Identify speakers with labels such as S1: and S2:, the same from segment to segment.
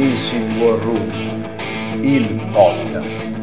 S1: Missing War Room, il podcast.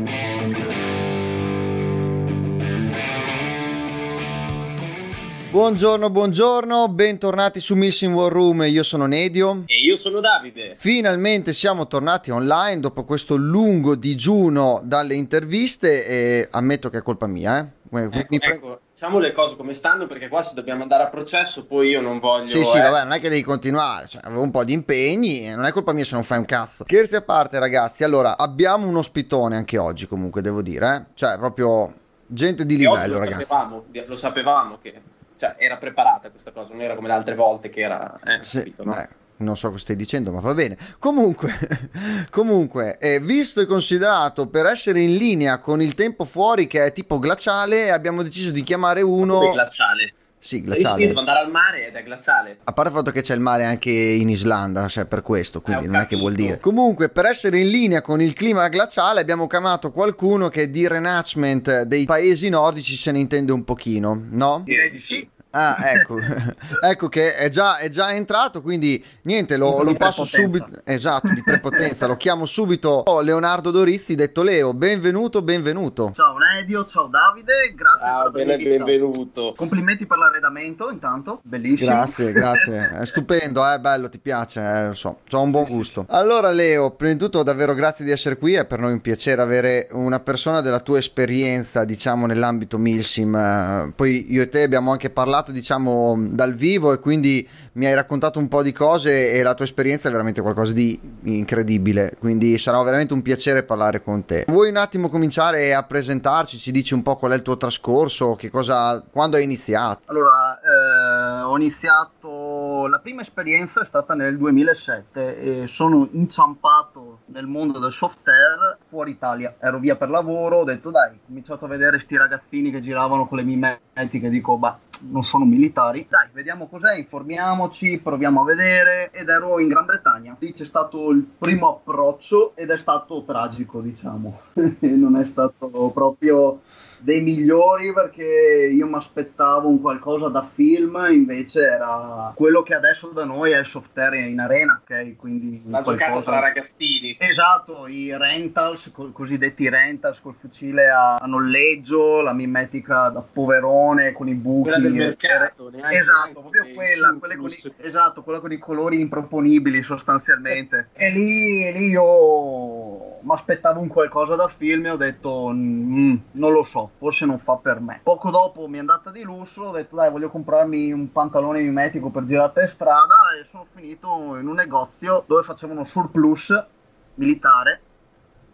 S1: Buongiorno, buongiorno, bentornati su Missing War Room, io sono Nedio.
S2: E io sono Davide.
S1: Finalmente siamo tornati online dopo questo lungo digiuno dalle interviste e ammetto che è colpa mia, eh.
S2: Ecco, ecco, diciamo le cose come stanno perché qua se dobbiamo andare a processo poi io non voglio...
S1: Sì, sì, eh. vabbè, non è che devi continuare, cioè, avevo un po' di impegni, non è colpa mia se non fai un cazzo. Scherzi a parte ragazzi, allora abbiamo un ospitone anche oggi comunque devo dire, eh? cioè proprio gente di livello
S2: lo
S1: ragazzi.
S2: Sapevamo, lo sapevamo che cioè, era preparata questa cosa, non era come le altre volte che era... Eh,
S1: sì,
S2: capito, no?
S1: Non so cosa stai dicendo, ma va bene. Comunque, comunque eh, visto e considerato per essere in linea con il tempo fuori che è tipo glaciale, abbiamo deciso di chiamare uno...
S2: Glaciale?
S1: Sì, glaciale.
S2: Sì, devo andare al mare ed è glaciale.
S1: A parte il fatto che c'è il mare anche in Islanda, cioè per questo, quindi eh, non è che vuol dire. Comunque, per essere in linea con il clima glaciale, abbiamo chiamato qualcuno che di renacement dei paesi nordici se ne intende un pochino, no?
S2: Direi di sì.
S1: Ah, ecco, ecco che è già, è già, entrato, quindi niente, lo, lo passo subito. Esatto, di prepotenza, lo chiamo subito Leonardo Dorizzi, detto Leo, benvenuto, benvenuto.
S3: Ciao Nedio, ciao Davide, grazie
S2: ciao,
S3: per
S2: bene, benvenuto.
S3: Complimenti per l'arredamento, intanto, bellissimo.
S1: Grazie, grazie, è stupendo, è eh, bello, ti piace, eh, lo so, ho un buon gusto. Allora Leo, prima di tutto davvero grazie di essere qui, è per noi un piacere avere una persona della tua esperienza, diciamo, nell'ambito Milsim, poi io e te abbiamo anche parlato parlato diciamo dal vivo e quindi mi hai raccontato un po' di cose e la tua esperienza è veramente qualcosa di incredibile, quindi sarà veramente un piacere parlare con te. Vuoi un attimo cominciare a presentarci, ci dici un po' qual è il tuo trascorso, che cosa, quando hai iniziato?
S3: Allora, eh, ho iniziato, la prima esperienza è stata nel 2007 e sono inciampato nel mondo del software fuori Italia. Ero via per lavoro, ho detto dai, ho cominciato a vedere sti ragazzini che giravano con le mimetiche, dico bah, non sono militari, dai, vediamo cos'è, informiamoci, proviamo a vedere ed ero in Gran Bretagna. Lì c'è stato il primo approccio ed è stato tragico, diciamo. non è stato proprio dei migliori perché io mi aspettavo un qualcosa da film, invece era quello che adesso da noi è il software in arena, ok? Quindi
S2: qualcosa... giocato tra ragazzini.
S3: Esatto, i rentals, co- cosiddetti rentals col fucile a, a noleggio, la mimetica da poverone con i buchi.
S2: Quella del mercato,
S3: esatto, proprio quella, con i, esatto, quella con i colori improponibili sostanzialmente. e lì, lì io mi aspettavo un qualcosa da film e ho detto mm, non lo so, forse non fa per me. Poco dopo mi è andata di lusso, ho detto dai voglio comprarmi un pantalone mimetico per girare per strada e sono finito in un negozio dove facevano surplus militare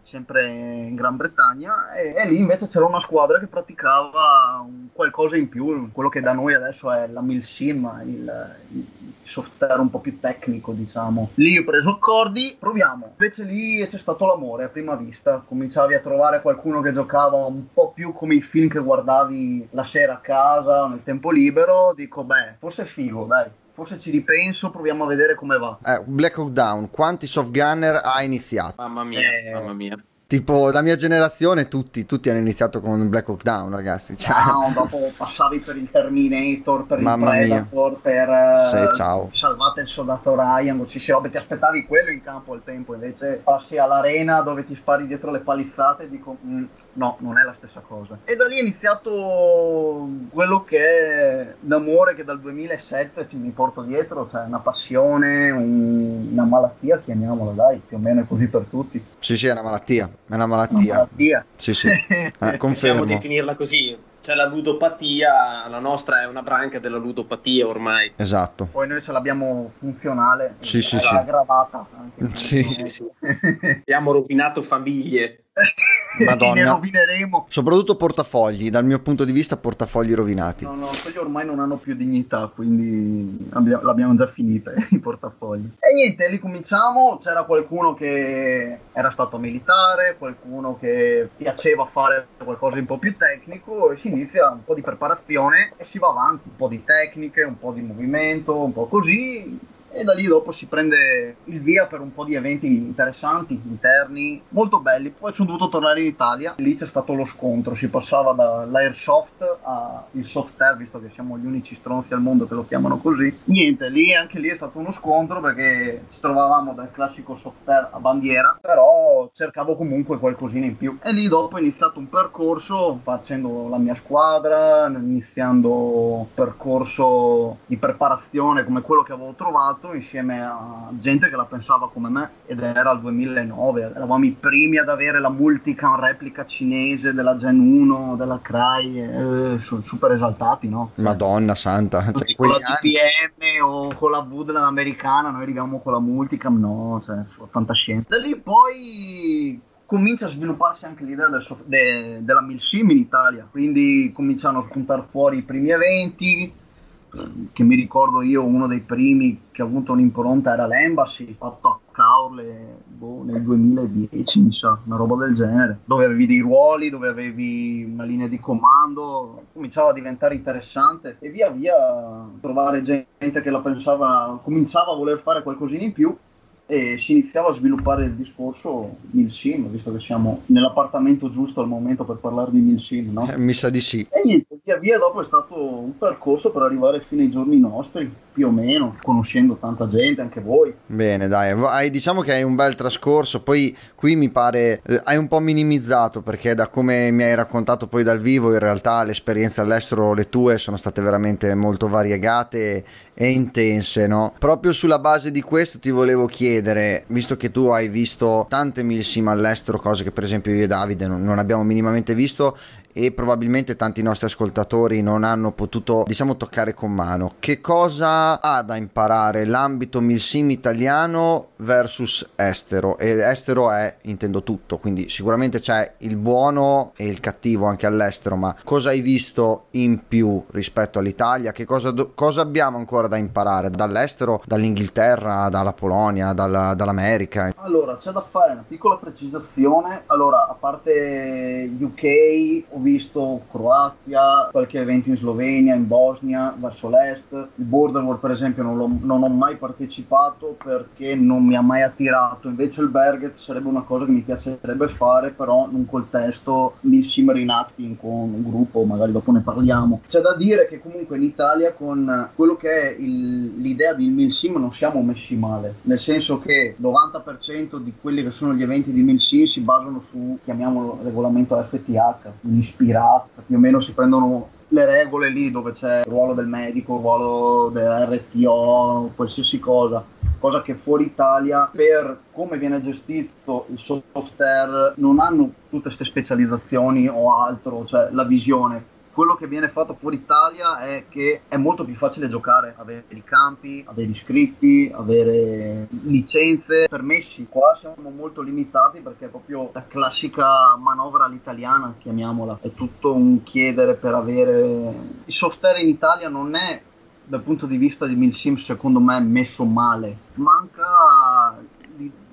S3: sempre in Gran Bretagna e, e, lì invece c'era una squadra che praticava qualcosa in più, quello che da noi adesso è la Milsim, il, il software un po' più tecnico diciamo. Lì ho preso accordi, proviamo, invece lì c'è stato l'amore a prima vista, cominciavi a trovare qualcuno che giocava un po' più come i film che guardavi la sera a casa nel tempo libero, dico beh forse è figo dai forse ci ripenso, proviamo a vedere come va.
S1: Eh, Black Hawk Down, quanti soft gunner ha iniziato?
S2: Mamma mia, eh... mamma mia.
S1: Tipo la mia generazione, tutti, tutti hanno iniziato con Black Hawk Down, ragazzi.
S3: Cioè... No, dopo passavi per il Terminator, per Mamma il Predator, mia. per
S1: sì, ciao.
S3: salvate il soldato Ryan, ci si robe, ti aspettavi quello in campo al tempo, invece passi all'arena dove ti spari dietro le palizzate e dico mm, no, non è la stessa cosa. E da lì è iniziato quello che è l'amore che dal 2007 ci mi porto dietro, cioè una passione, un, una malattia, chiamiamola dai, più o meno è così per tutti.
S1: Sì, sì, è una malattia. È una malattia. Una malattia. Sì, sì. Eh, confermo.
S2: Possiamo definirla così. C'è la ludopatia, la nostra è una branca della ludopatia ormai.
S1: Esatto.
S3: Poi noi ce l'abbiamo funzionale,
S1: sì, sì, sì.
S3: aggravata.
S1: Sì. sì, sì.
S2: Abbiamo rovinato famiglie.
S3: Madonna. ne rovineremo.
S1: Soprattutto portafogli, dal mio punto di vista portafogli rovinati.
S3: No, no, quelli ormai non hanno più dignità, quindi abbiamo, l'abbiamo già finita i portafogli. E niente, lì cominciamo, c'era qualcuno che era stato militare, qualcuno che piaceva fare qualcosa di un po' più tecnico e si inizia un po' di preparazione e si va avanti, un po' di tecniche, un po' di movimento, un po' così e da lì dopo si prende il via per un po' di eventi interessanti, interni, molto belli. Poi sono dovuto tornare in Italia, lì c'è stato lo scontro, si passava dall'airsoft al soft air, visto che siamo gli unici stronzi al mondo che lo chiamano così. Niente, lì anche lì è stato uno scontro perché ci trovavamo dal classico soft air a bandiera, però cercavo comunque qualcosina in più. E lì dopo ho iniziato un percorso facendo la mia squadra, iniziando un percorso di preparazione come quello che avevo trovato fatto insieme a gente che la pensava come me ed era il 2009, eravamo i primi ad avere la multicam replica cinese della Gen 1, della Cry, eh, sono super esaltati, no?
S1: Madonna santa,
S3: cioè, con la DPM o con la Woodland americana, noi arriviamo con la multicam, no, cioè, fantascienza. Da lì poi comincia a svilupparsi anche l'idea del soft, de, della Milsim in Italia, quindi cominciano a spuntare fuori i primi eventi, che mi ricordo io uno dei primi che ha avuto un'impronta era l'Embassy fatto a Caorle boh, nel 2010 mi sa una roba del genere dove avevi dei ruoli dove avevi una linea di comando cominciava a diventare interessante e via via trovare gente che la pensava cominciava a voler fare qualcosina in più e si iniziava a sviluppare il discorso Milsim, visto che siamo nell'appartamento giusto al momento per parlare di Milsim, no?
S1: Eh, mi sa di sì.
S3: E niente, via via dopo è stato un percorso per arrivare fino ai giorni nostri, più o meno, conoscendo tanta gente, anche voi.
S1: Bene, dai, hai, diciamo che hai un bel trascorso, poi qui mi pare eh, hai un po' minimizzato perché da come mi hai raccontato poi dal vivo, in realtà le esperienze all'estero, le tue, sono state veramente molto variegate e intense, no? Proprio sulla base di questo ti volevo chiedere, visto che tu hai visto tante milsim all'estero, cose che per esempio io e Davide non, non abbiamo minimamente visto e probabilmente tanti nostri ascoltatori non hanno potuto diciamo toccare con mano. Che cosa ha da imparare l'ambito milsim italiano versus estero? E estero è intendo tutto quindi sicuramente c'è il buono e il cattivo anche all'estero ma cosa hai visto in più rispetto all'Italia? Che cosa, cosa abbiamo ancora da imparare dall'estero dall'Inghilterra dalla Polonia dalla, dall'America?
S3: Allora c'è da fare una piccola precisazione. Allora a parte UK visto Croazia, qualche evento in Slovenia, in Bosnia, verso l'est. Il Border War per esempio non, non, ho mai partecipato perché non mi ha mai attirato, invece il Berget sarebbe una cosa che mi piacerebbe fare, però non col testo nel sim reenacting con un gruppo, magari dopo ne parliamo. C'è da dire che comunque in Italia con quello che è il, l'idea di Milsim non siamo messi male, nel senso che il 90% di quelli che sono gli eventi di Milsim si basano su, chiamiamolo regolamento FTH, un ispirato, più o meno si prendono le regole lì dove c'è il ruolo del medico, il ruolo dell'RTO, qualsiasi cosa. Cosa che fuori Italia, per come viene gestito il software, non hanno tutte queste specializzazioni o altro, cioè la visione quello che viene fatto fuori Italia è che è molto più facile giocare, avere i campi, avere iscritti, avere licenze, permessi. Qua siamo molto limitati perché è proprio la classica manovra all'italiana, chiamiamola. È tutto un chiedere per avere... Il software in Italia non è dal punto di vista di Milsim secondo me messo male. Manca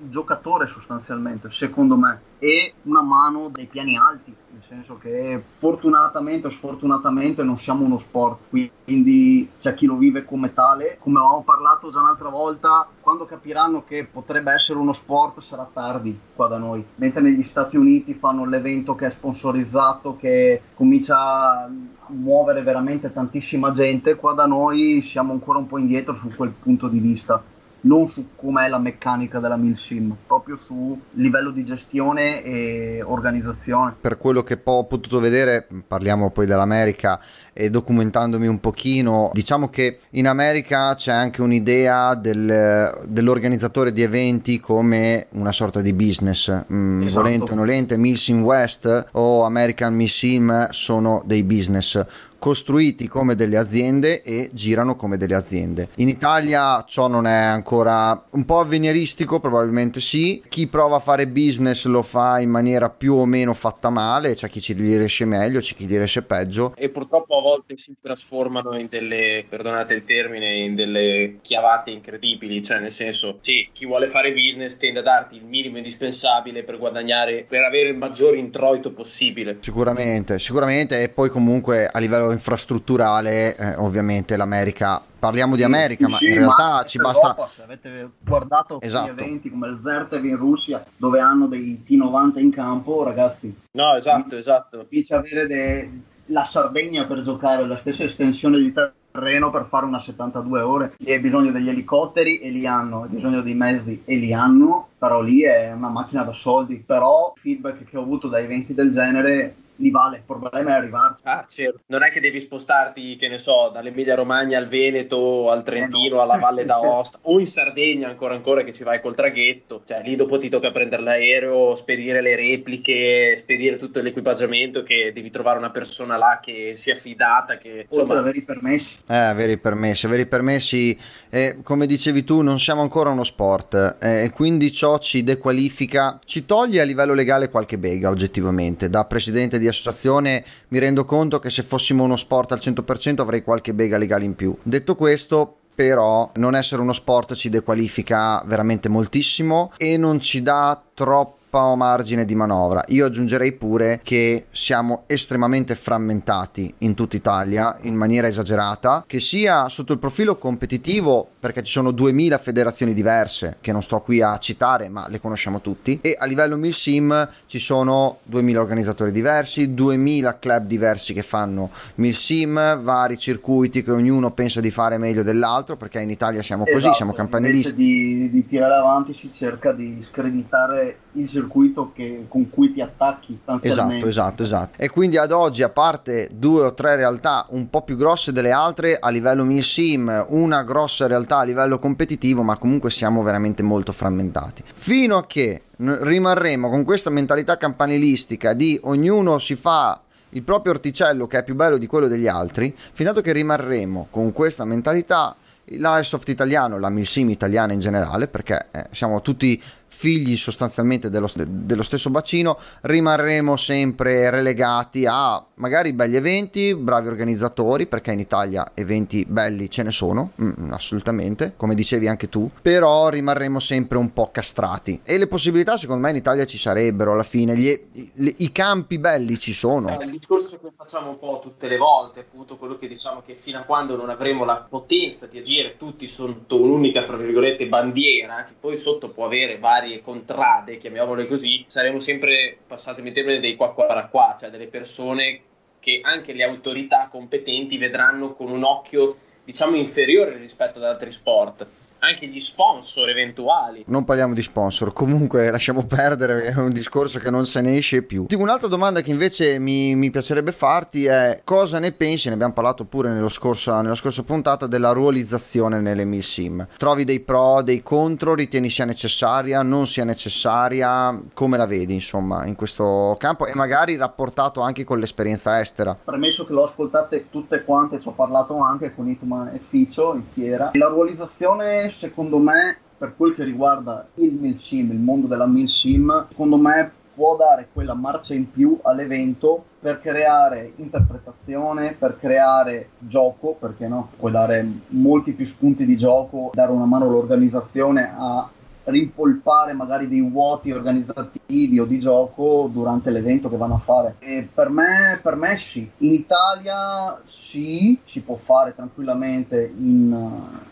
S3: giocatore sostanzialmente, secondo me, e una mano dei piani alti nel senso che fortunatamente o sfortunatamente non siamo uno sport, quindi c'è chi lo vive come tale. Come avevamo parlato già un'altra volta, quando capiranno che potrebbe essere uno sport sarà tardi qua da noi, mentre negli Stati Uniti fanno l'evento che è sponsorizzato, che comincia a muovere veramente tantissima gente, qua da noi siamo ancora un po' indietro su quel punto di vista non su com'è la meccanica della Milsim, proprio su livello di gestione e organizzazione.
S1: Per quello che ho potuto vedere, parliamo poi dell'America e documentandomi un pochino, diciamo che in America c'è anche un'idea del, dell'organizzatore di eventi come una sorta di business, mm, esatto. volente o nolente, Milsim West o American Milsim sono dei business costruiti come delle aziende e girano come delle aziende. In Italia ciò non è ancora un po' avveniristico, probabilmente sì. Chi prova a fare business lo fa in maniera più o meno fatta male, c'è chi ci riesce meglio, c'è chi gli riesce peggio.
S2: E purtroppo a volte si trasformano in delle, perdonate il termine, in delle chiavate incredibili, cioè nel senso, sì, chi vuole fare business tende a darti il minimo indispensabile per guadagnare, per avere il maggior introito possibile.
S1: Sicuramente, sicuramente e poi comunque a livello infrastrutturale, eh, ovviamente l'America parliamo di America, sì, ma in realtà ma ci basta.
S3: Europa, se avete guardato esatto. eventi come il Zertev in Russia, dove hanno dei T90 in campo, ragazzi.
S2: No, esatto, esatto.
S3: Dice avere de... la Sardegna per giocare, la stessa estensione di terreno per fare una 72 ore. Lì hai bisogno degli elicotteri e li hanno, hai bisogno dei mezzi e li hanno, però lì è una macchina da soldi. Però il feedback che ho avuto da eventi del genere li vale, il problema è arrivarci.
S2: Ah, certo. Non è che devi spostarti, che ne so, dall'Emilia Romagna al Veneto, al Trentino, eh no. alla Valle d'Aosta o in Sardegna ancora ancora che ci vai col traghetto. Cioè, lì dopo ti tocca prendere l'aereo, spedire le repliche, spedire tutto l'equipaggiamento che devi trovare una persona là che sia fidata, che
S3: insomma... avere i permessi.
S1: Eh, avere i permessi, avere i permessi, eh, come dicevi tu, non siamo ancora uno sport eh, e quindi ciò ci dequalifica, ci toglie a livello legale qualche bega oggettivamente. Da presidente di associazione mi rendo conto che se fossimo uno sport al 100% avrei qualche bega legale in più. Detto questo, però non essere uno sport ci dequalifica veramente moltissimo e non ci dà troppo margine di manovra. Io aggiungerei pure che siamo estremamente frammentati in tutta Italia in maniera esagerata, che sia sotto il profilo competitivo, perché ci sono 2000 federazioni diverse che non sto qui a citare, ma le conosciamo tutti, e a livello Milsim ci sono 2000 organizzatori diversi, 2000 club diversi che fanno Milsim, vari circuiti che ognuno pensa di fare meglio dell'altro, perché in Italia siamo così,
S3: esatto,
S1: siamo campanilisti.
S3: Di, di tirare avanti si cerca di screditare il circuito che, con cui ti attacchi
S1: esatto esatto esatto. E quindi ad oggi a parte due o tre realtà un po' più grosse delle altre a livello mil sim una grossa realtà a livello competitivo ma comunque siamo veramente molto frammentati. Fino a che rimarremo con questa mentalità campanilistica di ognuno si fa il proprio orticello che è più bello di quello degli altri, fino a che rimarremo con questa mentalità l'Airsoft italiano, la Milsim italiana in generale, perché eh, siamo tutti figli sostanzialmente dello, dello, stesso bacino, rimarremo sempre relegati a magari belli eventi, bravi organizzatori, perché in Italia eventi belli ce ne sono, mm, mm, assolutamente, come dicevi anche tu, però rimarremo sempre un po' castrati e le possibilità secondo me in Italia ci sarebbero alla fine, gli, i, i campi belli ci sono.
S2: Eh, il discorso che facciamo un po' tutte le volte, appunto quello che diciamo che fino a quando non avremo la potenza di agire tutti sotto un'unica, fra virgolette, bandiera, che poi sotto può avere vari varie contrade, chiamiamole così, saremo sempre, passatemi il termine, dei qua qua qua, cioè delle persone che anche le autorità competenti vedranno con un occhio, diciamo, inferiore rispetto ad altri sport anche gli sponsor eventuali.
S1: Non parliamo di sponsor, comunque lasciamo perdere, è un discorso che non se ne esce più. Un'altra domanda che invece mi, mi piacerebbe farti è cosa ne pensi, ne abbiamo parlato pure scorsa, nella scorsa puntata, della ruolizzazione nelle mil sim. Trovi dei pro, dei contro, ritieni sia necessaria, non sia necessaria, come la vedi insomma in questo campo e magari rapportato anche con l'esperienza estera?
S3: Premesso che l'ho ascoltate tutte quante, ci ho parlato anche con Itma e Ficio in fiera, la ruolizzazione secondo me, per quel che riguarda il milsim, il mondo della milsim, secondo me può dare quella marcia in più all'evento per creare interpretazione, per creare gioco, perché no? Puoi dare molti più spunti di gioco, dare una mano all'organizzazione a rimpolpare magari dei vuoti organizzativi o di gioco durante l'evento che vanno a fare. E per me, per me sì. In Italia sì, si può fare tranquillamente in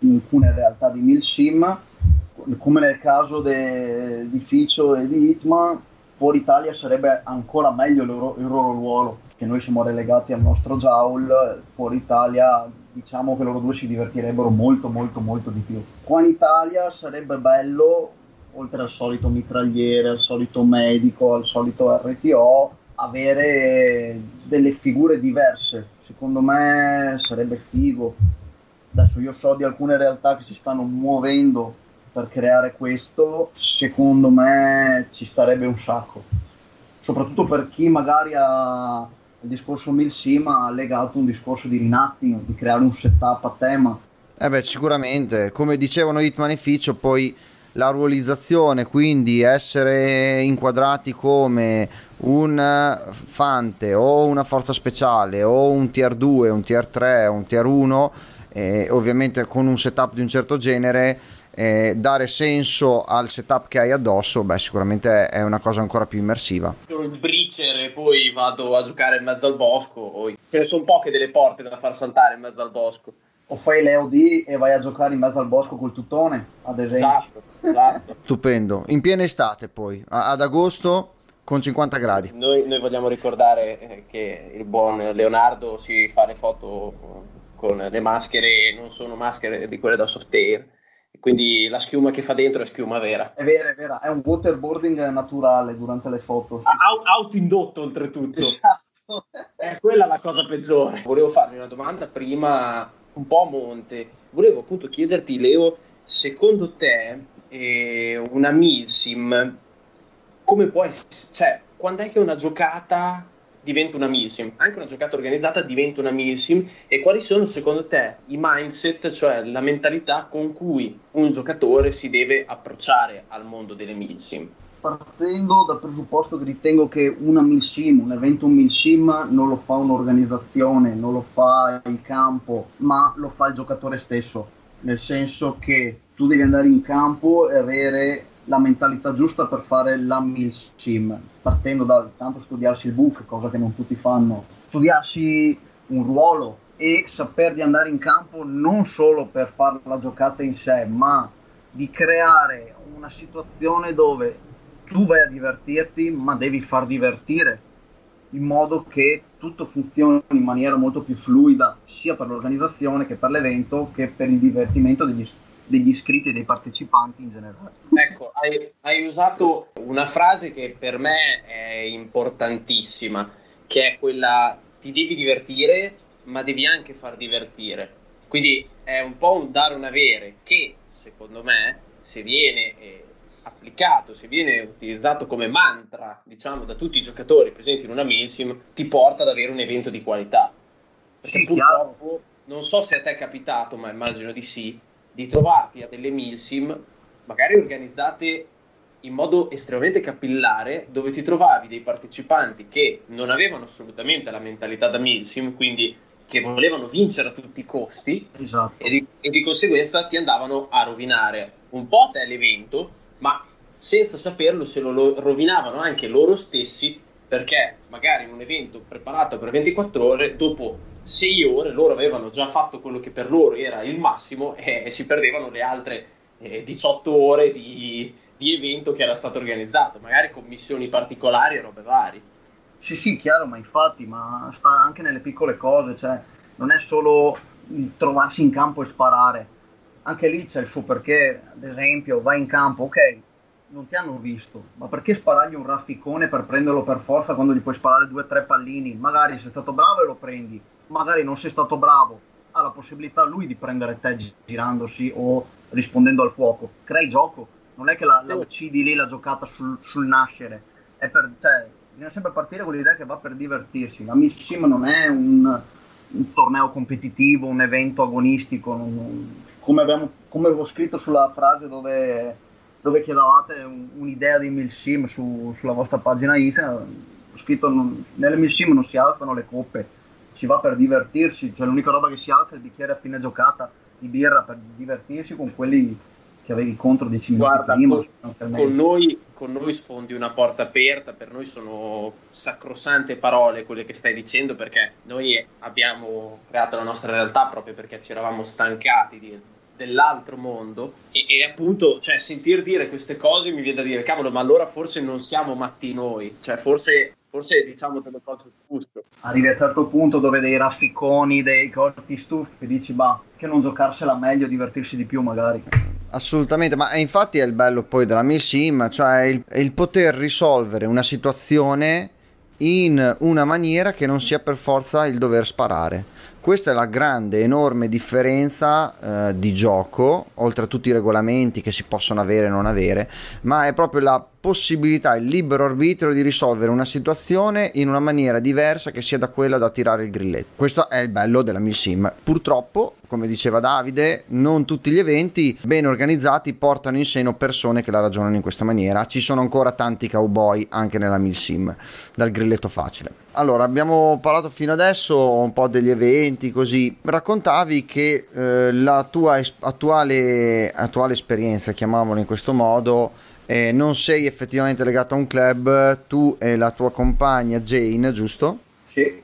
S3: in alcune realtà di Milsim, come nel caso de, di Ficio e di Hitman, fuori Italia sarebbe ancora meglio il loro, il loro ruolo, che noi siamo relegati al nostro Jowl, fuori Italia diciamo che loro due si divertirebbero molto molto molto di più. Qua in Italia sarebbe bello, oltre al solito mitragliere, al solito medico, al solito RTO, avere delle figure diverse. Secondo me sarebbe figo Adesso io so di alcune realtà che si stanno muovendo per creare questo, secondo me ci starebbe un sacco. Soprattutto per chi magari ha il discorso Milsim ha legato un discorso di rinatting, di creare un setup a tema.
S1: Eh beh, sicuramente, come dicevano Hitman e Ficcio, poi la ruolizzazione, quindi essere inquadrati come un fante o una forza speciale o un tier 2, un tier 3, un tier 1 eh, ovviamente con un setup di un certo genere eh, dare senso al setup che hai addosso, beh, sicuramente è una cosa ancora più immersiva.
S2: Il breacher e poi vado a giocare in mezzo al bosco. O... Ce ne sono poche delle porte da far saltare in mezzo al bosco.
S3: O fai l'EOD e vai a giocare in mezzo al bosco col tutone, ad esempio.
S2: Esatto, esatto.
S1: Stupendo. In piena estate poi, ad agosto con 50 gradi.
S2: Noi, noi vogliamo ricordare eh, che il buon Leonardo si fa le foto con le maschere, non sono maschere di quelle da soft air quindi la schiuma che fa dentro è schiuma vera.
S3: È vera, è vera, è un waterboarding naturale durante le foto.
S2: Auto indotto oltretutto. Esatto. È quella la cosa peggiore. Volevo farmi una domanda prima un po' a monte. Volevo appunto chiederti, Leo, secondo te eh, una milsim come può essere, cioè, quando è che una giocata diventa una milsim, anche una giocata organizzata diventa una milsim. E quali sono secondo te i mindset, cioè la mentalità con cui un giocatore si deve approcciare al mondo delle milsim?
S3: Partendo dal presupposto che ritengo che una milsim, un evento milsim non lo fa un'organizzazione, non lo fa il campo, ma lo fa il giocatore stesso, nel senso che tu devi andare in campo e avere la mentalità giusta per fare la milsim, partendo da tanto studiarsi il book, cosa che non tutti fanno, studiarsi un ruolo e saper di andare in campo non solo per fare la giocata in sé, ma di creare una situazione dove tu vai a divertirti, ma devi far divertire in modo che tutto funzioni in maniera molto più fluida sia per l'organizzazione che per l'evento che per il divertimento degli, degli iscritti e dei partecipanti in generale.
S2: Ecco, hai, hai, usato una frase che per me è importantissima, che è quella ti devi divertire, ma devi anche far divertire. Quindi è un po' un dare un avere che, secondo me, se viene eh, applicato, se viene utilizzato come mantra, diciamo, da tutti i giocatori presenti in una Milsim, ti porta ad avere un evento di qualità. Perché sì, purtroppo, chiaro. non so se a te è capitato, ma immagino di sì, di trovarti a delle milsim magari organizzate in modo estremamente capillare dove ti trovavi dei partecipanti che non avevano assolutamente la mentalità da milsim quindi che volevano vincere a tutti i costi
S3: esatto.
S2: e, di, e, di, conseguenza ti andavano a rovinare un po' te l'evento ma senza saperlo se lo rovinavano anche loro stessi perché magari in un evento preparato per 24 ore dopo 6 ore loro avevano già fatto quello che per loro era il massimo e, si perdevano le altre eh, 18 ore di, di, evento che era stato organizzato, magari con missioni particolari e robe varie.
S3: Sì, sì, chiaro, ma infatti, ma sta anche nelle piccole cose, cioè non è solo trovarsi in campo e sparare, anche lì c'è il suo perché, ad esempio, vai in campo, ok, non ti hanno visto, ma perché sparargli un rafficone per prenderlo per forza quando gli puoi sparare due o tre pallini? Magari sei stato bravo e lo prendi, magari non sei stato bravo, ha la possibilità lui di prendere te girandosi o rispondendo al fuoco. Crei gioco, non è che la, la uccidi lì la giocata sul, sul nascere, è per, cioè, bisogna sempre partire con l'idea che va per divertirsi. La Miss Sim non è un, un torneo competitivo, un evento agonistico, non, come, abbiamo, come avevo scritto sulla frase dove dove chiedevate un, un'idea di Milsim su, sulla vostra pagina Instagram, ho scritto non, nelle Milsim non si alzano le coppe, si va per divertirsi, cioè l'unica roba che si alza è il bicchiere a fine giocata di birra per divertirsi con quelli che avevi contro 10 minuti Guarda, prima.
S2: Con, con, noi, con noi sfondi una porta aperta, per noi sono sacrosante parole quelle che stai dicendo perché noi abbiamo creato la nostra realtà proprio perché ci eravamo stancati di, dell'altro mondo. E, e, appunto cioè, sentir dire queste cose mi viene da dire cavolo ma allora forse non siamo matti noi. Cioè forse, forse diciamo delle cose giuste
S3: arrivi a un certo punto dove dei rafficoni dei corti stufi dici bah che non giocarsela meglio divertirsi di più magari.
S1: Assolutamente, ma infatti è il bello poi della sim, cioè il, il poter risolvere una situazione in una maniera che non sia per forza il dover sparare. Questa è la grande, enorme differenza eh, di gioco, oltre a tutti i regolamenti che si possono avere e non avere, ma è proprio la possibilità, il libero arbitrio di risolvere una situazione in una maniera diversa che sia da quella da tirare il grilletto. Questo è il bello della MilSim. Purtroppo, come diceva Davide, non tutti gli eventi ben organizzati portano in seno persone che la ragionano in questa maniera. Ci sono ancora tanti cowboy anche nella MilSim, dal grilletto facile. Allora, abbiamo parlato fino adesso un po' degli eventi, così. Raccontavi che eh, la tua es- attuale, attuale esperienza, chiamiamola in questo modo, eh, non sei effettivamente legato a un club, tu e la tua compagna Jane, giusto?
S3: Sì.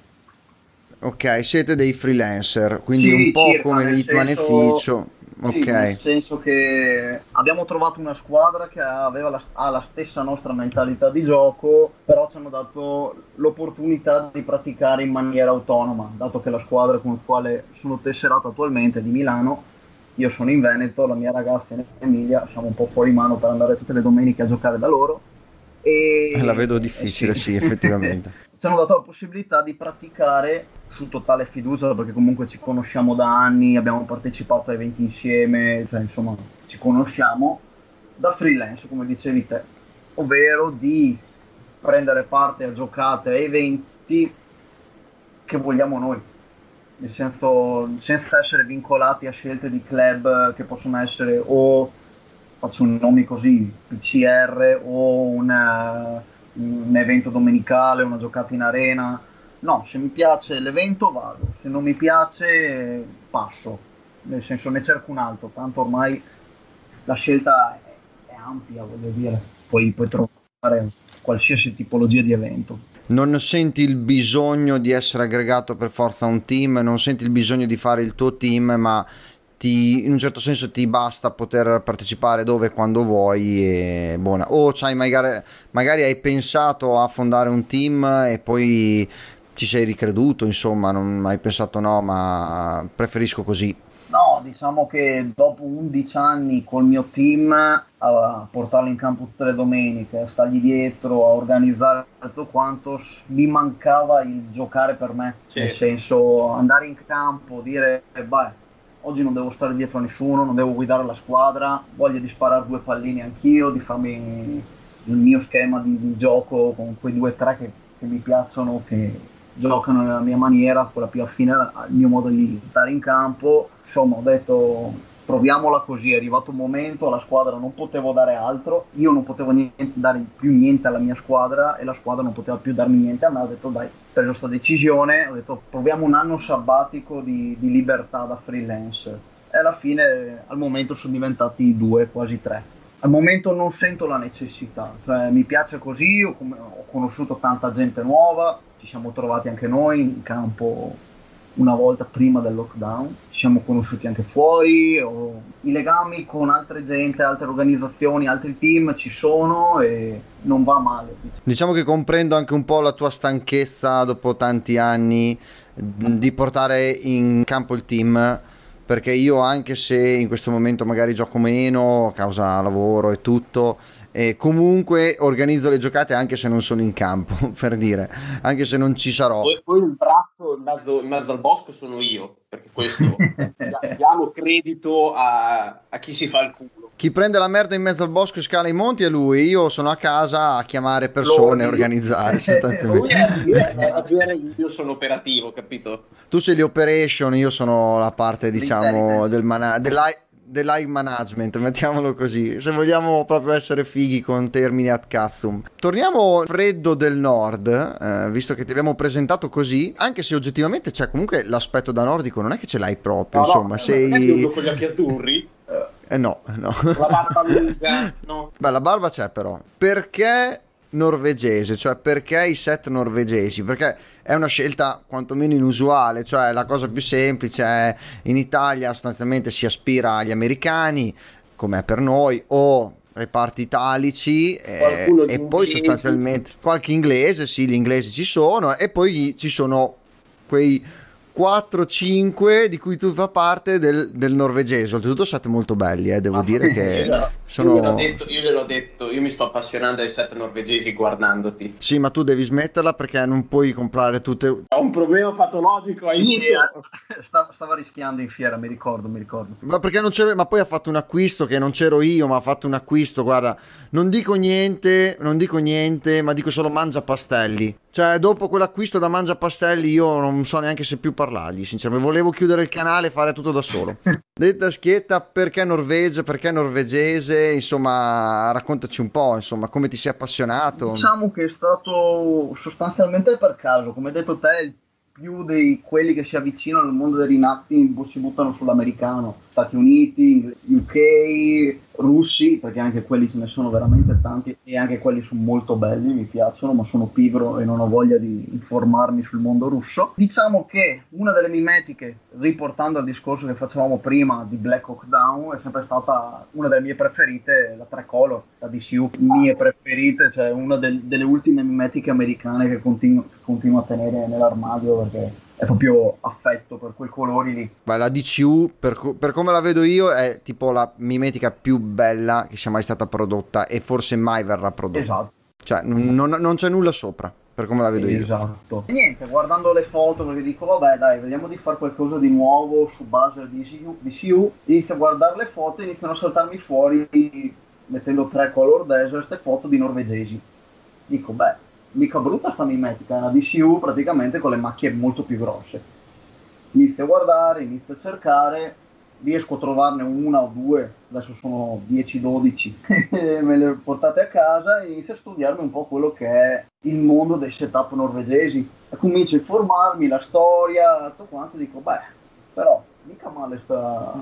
S1: Ok, siete dei freelancer, quindi sì, un po' circa, come Hitman senso... Sì,
S3: nel senso che abbiamo trovato una squadra che aveva la, ha la stessa nostra mentalità di gioco, però ci hanno dato l'opportunità di praticare in maniera autonoma, dato che la squadra con la quale sono tesserato attualmente è di Milano io sono in Veneto, la mia ragazza è in Emilia, siamo un po' fuori mano per andare tutte le domeniche a giocare da loro. E...
S1: La vedo difficile, sì, sì effettivamente.
S3: Ci hanno dato la possibilità di praticare su totale fiducia, perché comunque ci conosciamo da anni, abbiamo partecipato a eventi insieme, cioè insomma ci conosciamo, da freelance, come dicevi te, ovvero di prendere parte a giocate, a eventi che vogliamo noi nel senso senza essere vincolati a scelte di club che possono essere o faccio un nome così PCR o una, un evento domenicale, una giocata in arena. No, se mi piace l'evento vado, se non mi piace passo, nel senso ne cerco un altro, tanto ormai la scelta è, è ampia, voglio dire, poi puoi trovare qualsiasi tipologia di evento.
S1: Non senti il bisogno di essere aggregato per forza a un team, non senti il bisogno di fare il tuo team, ma ti, in un certo senso ti basta poter partecipare dove e quando vuoi e buona. O magari, magari hai pensato a fondare un team e poi ci sei ricreduto, insomma, non hai pensato no, ma preferisco così.
S3: No, diciamo che dopo 11 anni col mio team a portarlo in campo tutte le domeniche, a stargli dietro, a organizzare tutto quanto, mi mancava il giocare per me, sì. nel senso andare in campo, dire beh, oggi non devo stare dietro a nessuno, non devo guidare la squadra, voglio di sparare due pallini anch'io, di farmi il mio schema di, di gioco con quei due o tre che, che mi piacciono, che giocano nella mia maniera, quella più affine al mio modo di stare in campo. Insomma ho detto proviamola così, è arrivato un momento, la squadra non potevo dare altro, io non potevo niente, dare più niente alla mia squadra e la squadra non poteva più darmi niente a me, ho detto dai, preso questa decisione, ho detto proviamo un anno sabbatico di, di libertà da freelance e alla fine al momento sono diventati due, quasi tre. Al momento non sento la necessità, cioè, mi piace così, ho, ho conosciuto tanta gente nuova, ci siamo trovati anche noi in campo una volta prima del lockdown, ci siamo conosciuti anche fuori, i legami con altre gente, altre organizzazioni, altri team ci sono e non va male.
S1: Diciamo che comprendo anche un po' la tua stanchezza dopo tanti anni di portare in campo il team perché io anche se in questo momento magari gioco meno a causa lavoro e tutto e comunque organizzo le giocate anche se non sono in campo, per dire, anche se non ci sarò.
S2: Poi, poi il braccio in mezzo, in mezzo, al bosco sono io, perché questo diamo credito a, a chi si fa il culo.
S1: Chi prende la merda in mezzo al bosco e scala i monti è lui, io sono a casa a chiamare persone e organizzare sostanzialmente.
S2: io sono operativo, capito?
S1: Tu sei l'operation, io sono la parte diciamo del man- della- The live management, mettiamolo così, se vogliamo proprio essere fighi con termini ad cazzum. Torniamo al freddo del nord, eh, visto che ti abbiamo presentato così, anche se oggettivamente c'è comunque l'aspetto da nordico, non è che ce l'hai proprio, no, insomma, no, sei...
S2: con gli occhi azzurri?
S1: Eh no, no.
S2: La barba lunga, no.
S1: Beh, la barba c'è però. Perché norvegese, cioè perché i set norvegesi? Perché è una scelta quantomeno inusuale, cioè la cosa più semplice è in Italia sostanzialmente si aspira agli americani, come è per noi, o reparti italici eh, e poi sostanzialmente qualche inglese, sì, gli inglesi ci sono e poi ci sono quei 4-5 di cui tu fa parte del, del norvegese. Oltretutto siete molto belli, eh, devo ah, dire che Sono...
S2: Io, gliel'ho detto, io gliel'ho detto, io mi sto appassionando ai set norvegesi guardandoti.
S1: Sì, ma tu devi smetterla perché non puoi comprare tutte...
S2: Ho un problema patologico, aiuto! Sì,
S3: eh, stava rischiando in fiera, mi ricordo, mi ricordo.
S1: Ma perché non c'ero... Ma poi ha fatto un acquisto che non c'ero io, ma ha fatto un acquisto, guarda, non dico niente, non dico niente, ma dico solo mangia pastelli. Cioè, dopo quell'acquisto da Mangia Pastelli, io non so neanche se più parlargli. Sinceramente, volevo chiudere il canale e fare tutto da solo. Detta schietta, perché Norvegia? Perché norvegese? Insomma, raccontaci un po', insomma, come ti sei appassionato.
S3: Diciamo che è stato sostanzialmente per caso. Come hai detto te, più di quelli che si avvicinano al mondo dei rinatti si buttano sull'americano. Stati Uniti, UK, russi, perché anche quelli ce ne sono veramente tanti e anche quelli sono molto belli, mi piacciono, ma sono pigro e non ho voglia di informarmi sul mondo russo. Diciamo che una delle mimetiche, riportando al discorso che facevamo prima di Black Hawk Down, è sempre stata una delle mie preferite, la Tricolor, la DCU, mie preferite, cioè una del, delle ultime mimetiche americane che continuo, che continuo a tenere nell'armadio perché è proprio affetto per quei colori lì.
S1: Beh, la DCU, per, per, come la vedo io, è tipo la mimetica più bella che sia mai stata prodotta e forse mai verrà prodotta.
S3: Esatto.
S1: Cioè, non, non c'è nulla sopra, per come la vedo
S3: esatto.
S1: io.
S3: Esatto. E niente, guardando le foto, perché dico, vabbè, dai, vediamo di fare qualcosa di nuovo su base di DCU, DCU. inizio a guardare le foto e iniziano a saltarmi fuori, mettendo tre color desert, queste foto di norvegesi. Dico, beh, mica brutta sta mimetica, è una DCU praticamente con le macchie molto più grosse. Inizio a guardare, inizio a cercare, riesco a trovarne una o due, adesso sono 10-12, me le portate a casa e inizio a studiarmi un po' quello che è il mondo dei setup norvegesi. E comincio a informarmi, la storia, tutto quanto, dico, beh, però mica male sta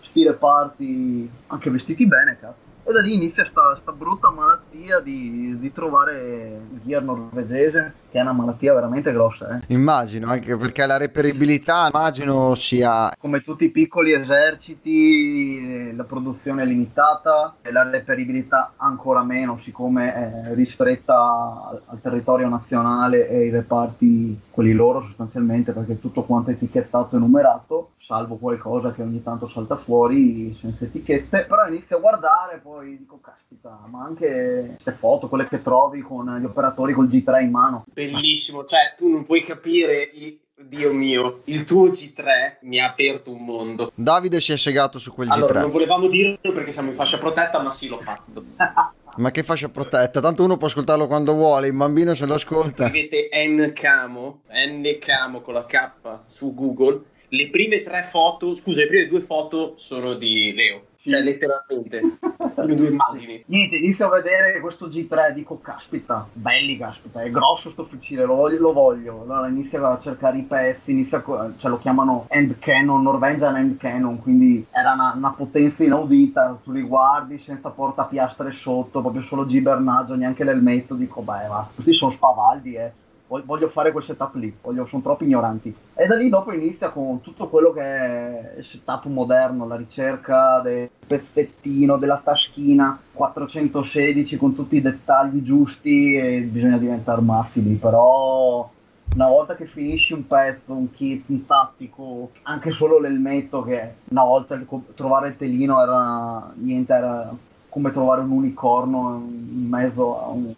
S3: stile party, anche vestiti bene, cazzo. E da lì inizia questa brutta malattia di, di, trovare il gear norvegese, che è una malattia veramente grossa. Eh.
S1: Immagino, anche perché la reperibilità, immagino sia...
S3: Come tutti i piccoli eserciti, la produzione è limitata e la reperibilità ancora meno, siccome è ristretta al, territorio nazionale e ai reparti, quelli loro sostanzialmente, perché tutto quanto è etichettato e numerato salvo qualcosa che ogni tanto salta fuori senza etichette, però inizio a guardare poi dico caspita, ma anche queste foto, quelle che trovi con gli operatori col G3 in mano.
S2: Bellissimo, cioè tu non puoi capire Dio mio, il tuo G3 mi ha aperto un mondo.
S1: Davide si è segato su quel
S2: allora,
S1: G3.
S2: Non volevamo dirlo perché siamo in fascia protetta, ma sì, l'ho fatto.
S1: ma che fascia protetta? Tanto uno può ascoltarlo quando vuole, il bambino se lo ascolta.
S2: Scrivete Ncamo, Ncamo con la K su Google le prime tre foto, scusa, le prime due foto sono di Leo. Cioè, letteralmente, le due immagini.
S3: Niente, inizio a vedere questo G3 dico, caspita, belli, caspita, è grosso sto fucile, lo voglio, lo voglio. Allora inizio a cercare i pezzi, inizio a, cioè lo chiamano End Canon, Norwegian End Canon, quindi era una, una potenza inaudita, tu li guardi senza portapiastre sotto, proprio solo gibernaggio, neanche l'elmetto, dico, beh, va, questi sono spavaldi, eh voglio fare quel setup lì, voglio, sono troppo ignoranti. E da lì dopo inizia con tutto quello che è il setup moderno, la ricerca del pezzettino, della taschina 416 con tutti i dettagli giusti e bisogna diventare mafili, però una volta che finisci un pezzo, un kit, un tattico, anche solo l'elmetto che una volta trovare il telino era niente, era come trovare un unicorno in mezzo a un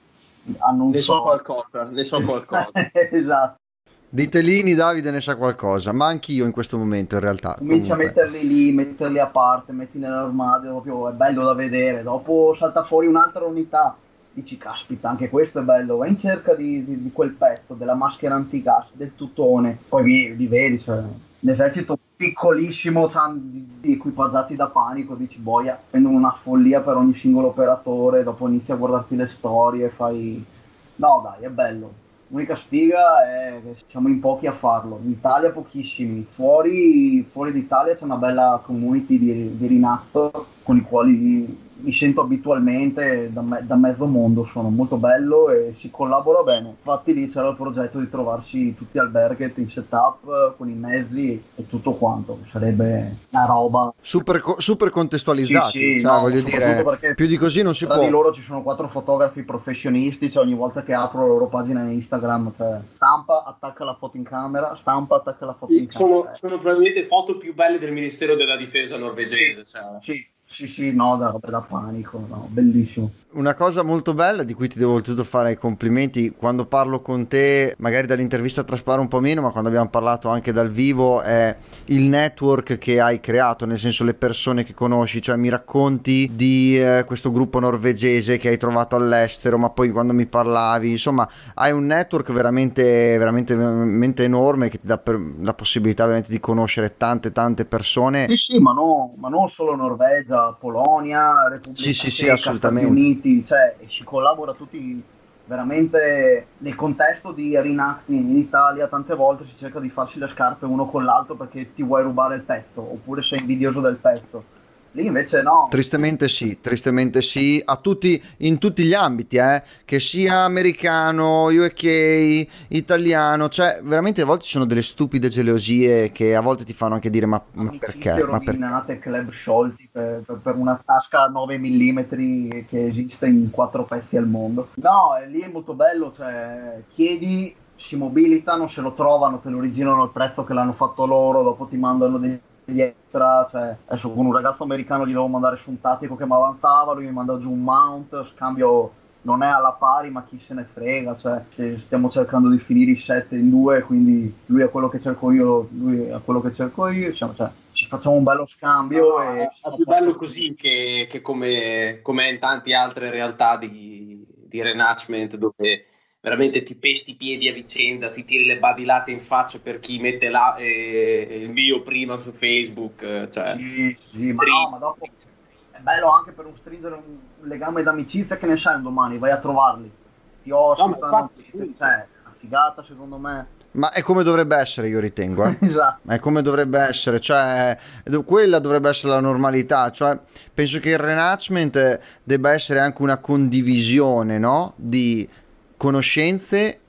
S2: hanno ne so qualcosa, ne so qualcosa.
S3: esatto.
S1: Di telini Davide ne sa qualcosa, ma anch'io in questo momento in realtà.
S3: Cominci a metterli lì, metterli a parte, metti nell'armadio, proprio è bello da vedere. Dopo salta fuori un'altra unità, dici caspita, anche questo è bello, vai in cerca di, di, di quel pezzo, della maschera antigas, del tutone, poi vi, li vedi, cioè, l'esercito piccolissimo, equipaggiati da panico, dici boia, prendono una follia per ogni singolo operatore, dopo inizi a guardarti le storie, fai... No dai, è bello. L'unica sfiga è che siamo in pochi a farlo, in Italia pochissimi, fuori, fuori d'Italia c'è una bella community di, di Rinatto con i quali mi sento abitualmente da, me, da, mezzo mondo, sono molto bello e si collabora bene. Infatti lì c'era il progetto di trovarci tutti alberghi in setup con i mezzi e tutto quanto, sarebbe una roba
S1: super, super contestualizzati, sì, sì, cioè, no, voglio dire, più di così non si
S3: tra
S1: può.
S3: di loro ci sono quattro fotografi professionisti, cioè ogni volta che apro la loro pagina Instagram, cioè, stampa, attacca la foto in camera, stampa, attacca la foto in
S2: sono,
S3: camera.
S2: Sono probabilmente foto più belle del Ministero della Difesa norvegese. Cioè.
S3: Sì, sì, sì, no, da, da panico, no, bellissimo.
S1: Una cosa molto bella di cui ti devo oltretutto fare i complimenti, quando parlo con te, magari dall'intervista traspare un po' meno, ma quando abbiamo parlato anche dal vivo, è il network che hai creato, nel senso le persone che conosci, cioè mi racconti di eh, questo gruppo norvegese che hai trovato all'estero, ma poi quando mi parlavi, insomma, hai un network veramente, veramente, veramente enorme che ti dà per, la possibilità veramente di conoscere tante, tante persone.
S3: Sì, sì, ma, no, ma non solo Norvegia, Polonia, Repubblica
S1: sì, sì,
S3: Ceca,
S1: sì.
S3: Stati Uniti cioè si collabora tutti veramente nel contesto di reenacting in Italia tante volte si cerca di farsi le scarpe uno con l'altro perché ti vuoi rubare il pezzo oppure sei invidioso del pezzo Lì invece no.
S1: Tristemente sì, tristemente sì, a tutti, in tutti gli ambiti, eh? che sia americano, UK, italiano, cioè veramente a volte ci sono delle stupide gelosie che a volte ti fanno anche dire ma, ma perché?
S3: Ma
S1: perché?
S3: club sciolti per, per, per, una tasca 9 mm che esiste in quattro pezzi al mondo. No, lì è molto bello, cioè chiedi si mobilitano, se lo trovano, te lo rigirano al prezzo che l'hanno fatto loro, dopo ti mandano degli extra, cioè, adesso con un ragazzo americano gli devo mandare su un tattico che mi avanzava, lui mi manda giù un mount, scambio non è alla pari ma chi se ne frega, cioè stiamo cercando di finire i set in due, quindi lui è quello che cerco io, lui è quello che cerco io, diciamo, cioè, ci facciamo un bello scambio. No,
S2: e è più bello così che, che come, come, in tante altre realtà di, di renacement dove veramente ti pesti i piedi a vicenda, ti tiri le badilate in faccia per chi mette la, eh, il mio prima su Facebook. Eh, cioè,
S3: sì, sì, ma, no, ma dopo è bello anche per un stringere un legame d'amicizia che ne sai un domani, vai a trovarli, ti ospitano, no, cioè, una figata secondo me.
S1: Ma è come dovrebbe essere, io ritengo. Eh?
S3: esatto.
S1: È come dovrebbe essere, cioè, quella dovrebbe essere la normalità. Cioè, penso che il renacement debba essere anche una condivisione, no? Di conoscenze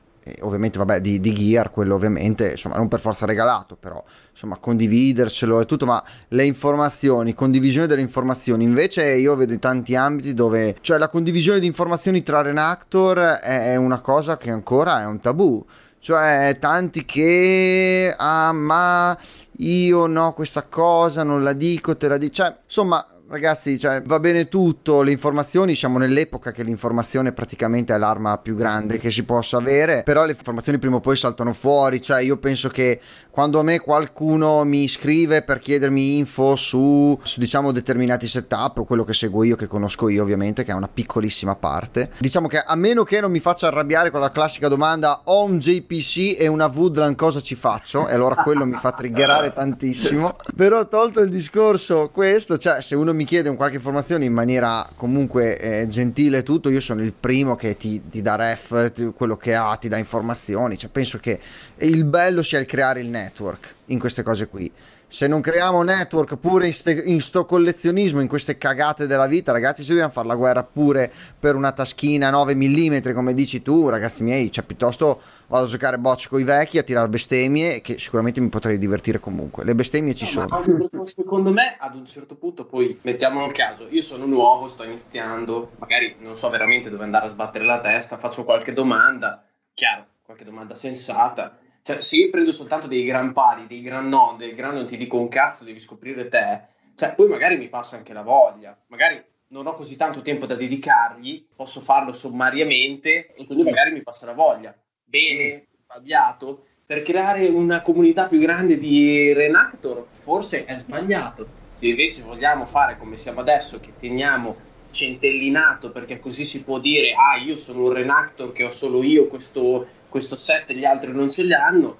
S1: ovviamente vabbè di, di, gear quello ovviamente insomma non per forza regalato però insomma condividercelo e tutto ma le informazioni condivisione delle informazioni. Invece io vedo in tanti ambiti dove cioè la condivisione di informazioni tra Renactor è, è una cosa che ancora è un tabù. Cioè tanti che ah ma io no questa cosa non la dico te la dico cioè insomma ragazzi, cioè, va bene tutto, le informazioni, siamo nell'epoca che l'informazione praticamente è l'arma più grande che si possa avere, però le informazioni prima o poi saltano fuori, cioè io penso che quando a me qualcuno mi scrive per chiedermi info su, su diciamo determinati setup o quello che seguo io, che conosco io ovviamente, che è una piccolissima parte, diciamo che a meno che non mi faccia arrabbiare con la classica domanda ho un JPC e una Woodland cosa ci faccio? E allora quello mi fa triggerare tantissimo, però tolto il discorso questo, cioè se uno mi chiede un qualche informazione in maniera comunque eh, gentile e tutto, io sono il primo che ti, ti dà ref, ti, quello che ha, ti dà informazioni. Cioè, penso che il bello sia il creare il network in queste cose qui se non creiamo network pure in, ste, in, sto collezionismo, in queste cagate della vita, ragazzi, se dobbiamo fare la guerra pure per una taschina 9 mm, come dici tu, ragazzi miei, cioè piuttosto vado a giocare bocce con i vecchi, a tirare bestemmie, che sicuramente mi potrei divertire comunque. Le bestemmie ci no,
S2: sono. secondo me, ad un certo punto, poi mettiamo un caso, io sono nuovo, sto iniziando, magari non so veramente dove andare a sbattere la testa, faccio qualche domanda, chiaro, qualche domanda sensata cioè, se io prendo soltanto dei gran pali, dei gran non, del gran non ti dico un cazzo, devi scoprire te, cioè, poi magari mi passa anche la voglia. Magari non ho così tanto tempo da dedicargli, posso farlo sommariamente e quindi magari mi passa la voglia. Bene, sbagliato. Per creare una comunità più grande di Renactor forse è sbagliato. Se invece vogliamo fare come siamo adesso, che teniamo centellinato perché così si può dire ah io sono un Renactor che ho solo io questo questo set gli altri non ce li hanno.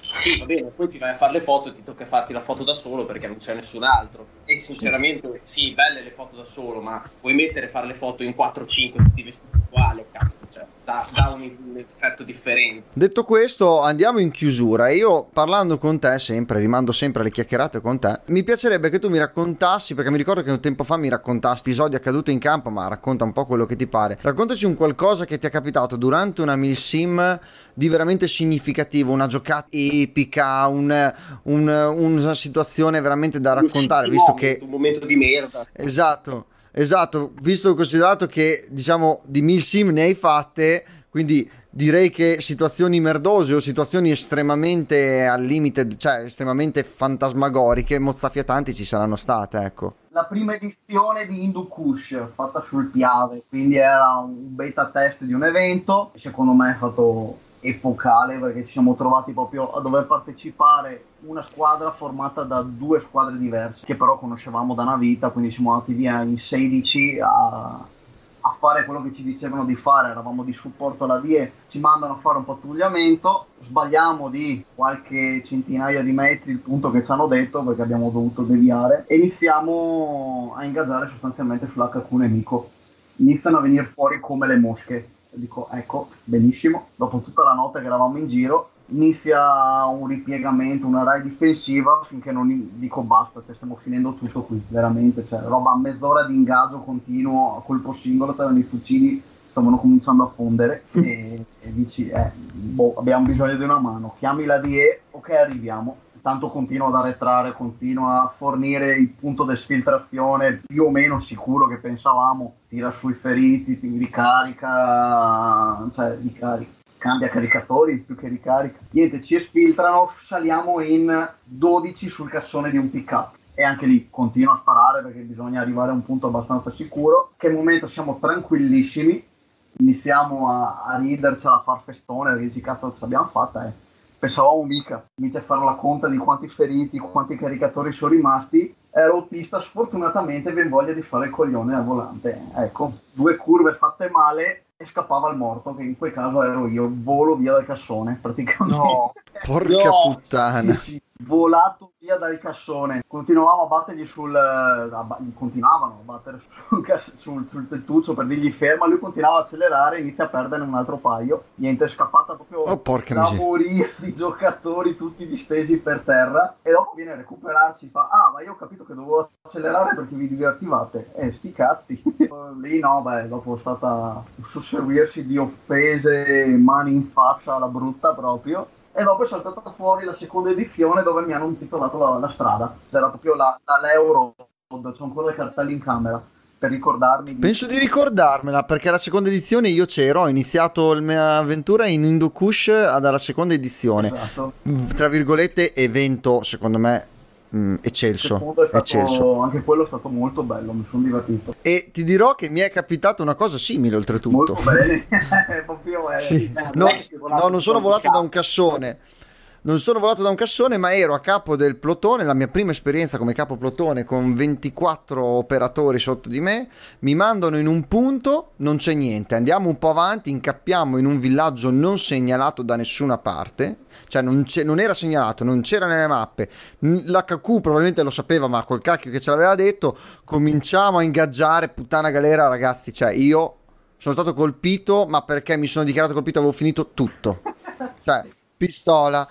S2: Sì, va bene, poi ti vai a fare le foto e ti tocca farti la foto da solo perché non c'è nessun altro. E sinceramente, sì, belle le foto da solo, ma vuoi mettere a fare le foto in 4-5 tutti vestiti uguali, cazzo, cioè, dà, dà un, un, effetto differente.
S1: Detto questo, andiamo in chiusura. Io parlando con te sempre, rimando sempre alle chiacchierate con te, mi piacerebbe che tu mi raccontassi, perché mi ricordo che un tempo fa mi raccontasti episodi accaduti in campo, ma racconta un po' quello che ti pare. Raccontaci un qualcosa che ti è capitato durante una milsim di veramente significativo, una giocata epica, un, un, una situazione veramente da raccontare, visto che...
S2: Un momento di merda.
S1: Esatto. Esatto, visto considerato che diciamo di mil sim ne hai fatte, Quindi direi che situazioni merdose o situazioni estremamente al limite, cioè estremamente fantasmagoriche, mozzafiatanti ci saranno state, ecco.
S3: La prima edizione di Hindu Kush fatta sul Piave, quindi era un beta test di un evento, secondo me è stato epocale perché ci siamo trovati proprio a dover partecipare una squadra formata da due squadre diverse che però conoscevamo da una vita, quindi siamo andati via in 16 a a fare quello che ci dicevano di fare, eravamo di supporto alla VIE, ci mandano a fare un pattugliamento, sbagliamo di qualche centinaia di metri il punto che ci hanno detto perché abbiamo dovuto deviare e iniziamo a ingaggiare sostanzialmente sull'HQ nemico. Iniziano a venire fuori come le mosche. Dico, ecco, benissimo, dopo tutta la notte che eravamo in giro, inizia un ripiegamento, una rai difensiva finché non dico basta, cioè stiamo finendo tutto qui, veramente, cioè roba mezz'ora di ingaggio continuo a colpo singolo, c'erano i fucili stavano cominciando a fondere mm. e, e, dici eh, boh, abbiamo bisogno di una mano, chiami la DE, ok arriviamo, tanto continua ad arretrare, continua a fornire il punto di sfiltrazione più o meno sicuro che pensavamo, tira sui feriti, ricarica, cioè ricarica cambia caricatori più che ricarica. Niente, ci esfiltrano, saliamo in 12 sul cassone di un pick up e anche lì continuo a sparare perché bisogna arrivare a un punto abbastanza sicuro. Che momento siamo tranquillissimi, iniziamo a, a ridercela, a far festone, perché dici cazzo ce l'abbiamo fatta eh. Pensavamo mica, inizia a fare la conta di quanti feriti, quanti caricatori sono rimasti. Ero autista, sfortunatamente ben voglia di fare il coglione al volante. Ecco, due curve fatte male, e scappava il morto, che in quel caso ero io, volo via dal cassone praticamente. No,
S1: porca no. puttana.
S3: Sì, sì, volato via dal cassone. Continuavamo a battergli sul. A, continuavano a battere sul, sul, sul, tettuccio per dirgli ferma. Lui continuava a accelerare e inizia a perdere un altro paio. Niente, è scappata proprio
S1: oh, porca
S3: da morire di giocatori tutti distesi per terra. E dopo viene a recuperarci. Fa: Ah, ma io ho capito che dovevo accelerare perché vi divertivate. Eh, sti cazzi. Lì no, beh, dopo è stata un susseguirsi di offese, mani in faccia alla brutta proprio e dopo è saltata fuori la seconda edizione dove mi hanno intitolato la, la strada. C'era proprio la, l'Euro, c'ho ancora i cartelli in camera per ricordarmi. Di...
S1: Penso di ricordarmela perché la seconda edizione io c'ero, ho iniziato la mia avventura in Hindukush dalla seconda edizione. Esatto. Tra virgolette, evento secondo me Mm, eccelso,
S3: stato, eccelso. Anche quello è stato molto bello, mi sono divertito.
S1: E ti dirò che mi è capitata una cosa simile oltretutto.
S3: Molto bene, proprio,
S1: eh, sì. no, no, non sono volato da un cassone. Non sono volato da un cassone, ma ero a capo del plotone, la mia prima esperienza come capo plotone con 24 operatori sotto di me. Mi mandano in un punto, non c'è niente. Andiamo un po' avanti, incappiamo in un villaggio non segnalato da nessuna parte cioè non, non, era segnalato, non c'era nelle mappe. L'HQ probabilmente lo sapeva, ma col cacchio che ce l'aveva detto, cominciamo a ingaggiare, puttana galera, ragazzi. Cioè, io sono stato colpito, ma perché mi sono dichiarato colpito avevo finito tutto. Cioè, pistola,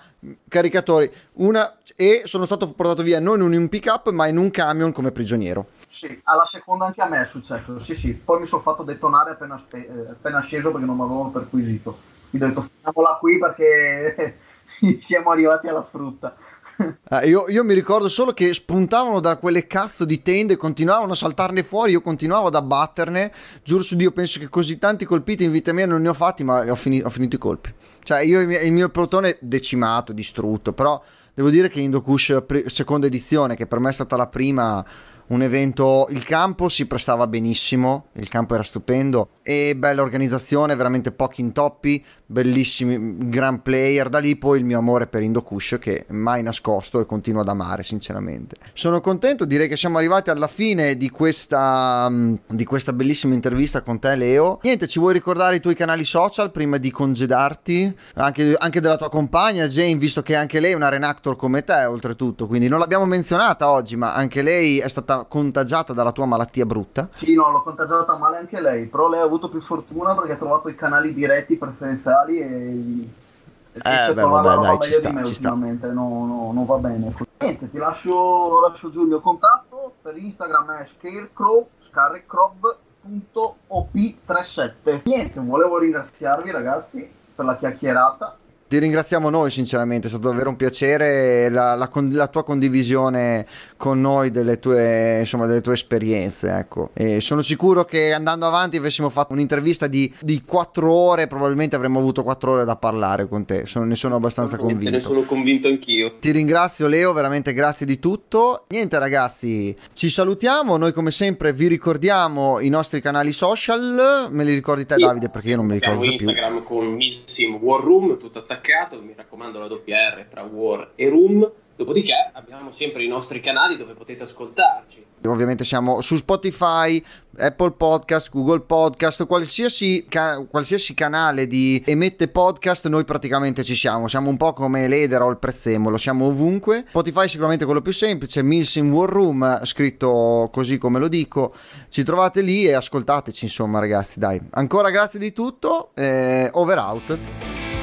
S1: caricatori, una... e sono stato portato via non in un pick up, ma in un camion come prigioniero.
S3: Sì, alla seconda anche a me è successo, sì sì, poi mi sono fatto detonare appena, spe... Eh, appena sceso perché non mi avevano perquisito. Mi ho detto finiamola qui perché siamo arrivati alla frutta.
S1: Eh, io, io, mi ricordo solo che spuntavano da quelle cazzo di tende, continuavano a saltarne fuori, io continuavo ad abbatterne. Giuro su Dio, penso che così tanti colpiti in vita mia non ne ho fatti, ma ho, fini, ho finito i colpi. Cioè, io il mio protone decimato, distrutto, però devo dire che Indokush seconda edizione, che per me è stata la prima un evento, il campo si prestava benissimo, il campo era stupendo e bella organizzazione, veramente pochi intoppi, bellissimi, gran player, da lì poi il mio amore per Indokush che mai nascosto e continuo ad amare sinceramente. Sono contento, direi che siamo arrivati alla fine di questa, mm, di questa bellissima intervista con te Leo. Niente, ci vuoi ricordare i tuoi canali social prima di congedarti? Anche, anche della tua compagna Jane, visto che anche lei è una renactor come te oltretutto, quindi non l'abbiamo menzionata oggi, ma anche lei è stata contagiata dalla tua malattia brutta?
S3: Sì, no, l'ho contagiata male anche lei, però lei ha avuto più fortuna perché ha trovato i canali diretti preferenziali e...
S1: Eh, beh, vabbè, dai, ci sta, ci sta.
S3: No, no, non va bene. Niente, ti lascio, lascio giù il mio contatto, per Instagram è scarecrow, scarecrow.op37. Niente, volevo ringraziarvi ragazzi per la chiacchierata
S1: Ti ringraziamo noi sinceramente, è stato davvero un piacere la, la, la tua condivisione con noi delle tue, insomma, delle tue esperienze. Ecco. E sono sicuro che andando avanti avessimo fatto un'intervista di, di 4 ore, probabilmente avremmo avuto 4 ore da parlare con te, sono, ne sono abbastanza convinto.
S2: Ne sono convinto anch'io.
S1: Ti ringrazio Leo, veramente grazie di tutto. Niente ragazzi, ci salutiamo, noi come sempre vi ricordiamo i nostri canali social, me li ricordi te sì. Davide perché io non mi ricordo
S2: più. Instagram con Missim War Room, tutto attaccato, mi raccomando la doppia R tra War e Room. Dopodiché abbiamo sempre i nostri canali dove potete ascoltarci.
S1: Ovviamente siamo su Spotify, Apple Podcast, Google Podcast, qualsiasi, ca- qualsiasi, canale di emette podcast, noi praticamente ci siamo. Siamo un po' come l'Eder o il Prezzemolo, siamo ovunque. Spotify è sicuramente quello più semplice, Mills in War Room, scritto così come lo dico. Ci trovate lì e ascoltateci, insomma, ragazzi, dai. Ancora grazie di tutto, eh, over out.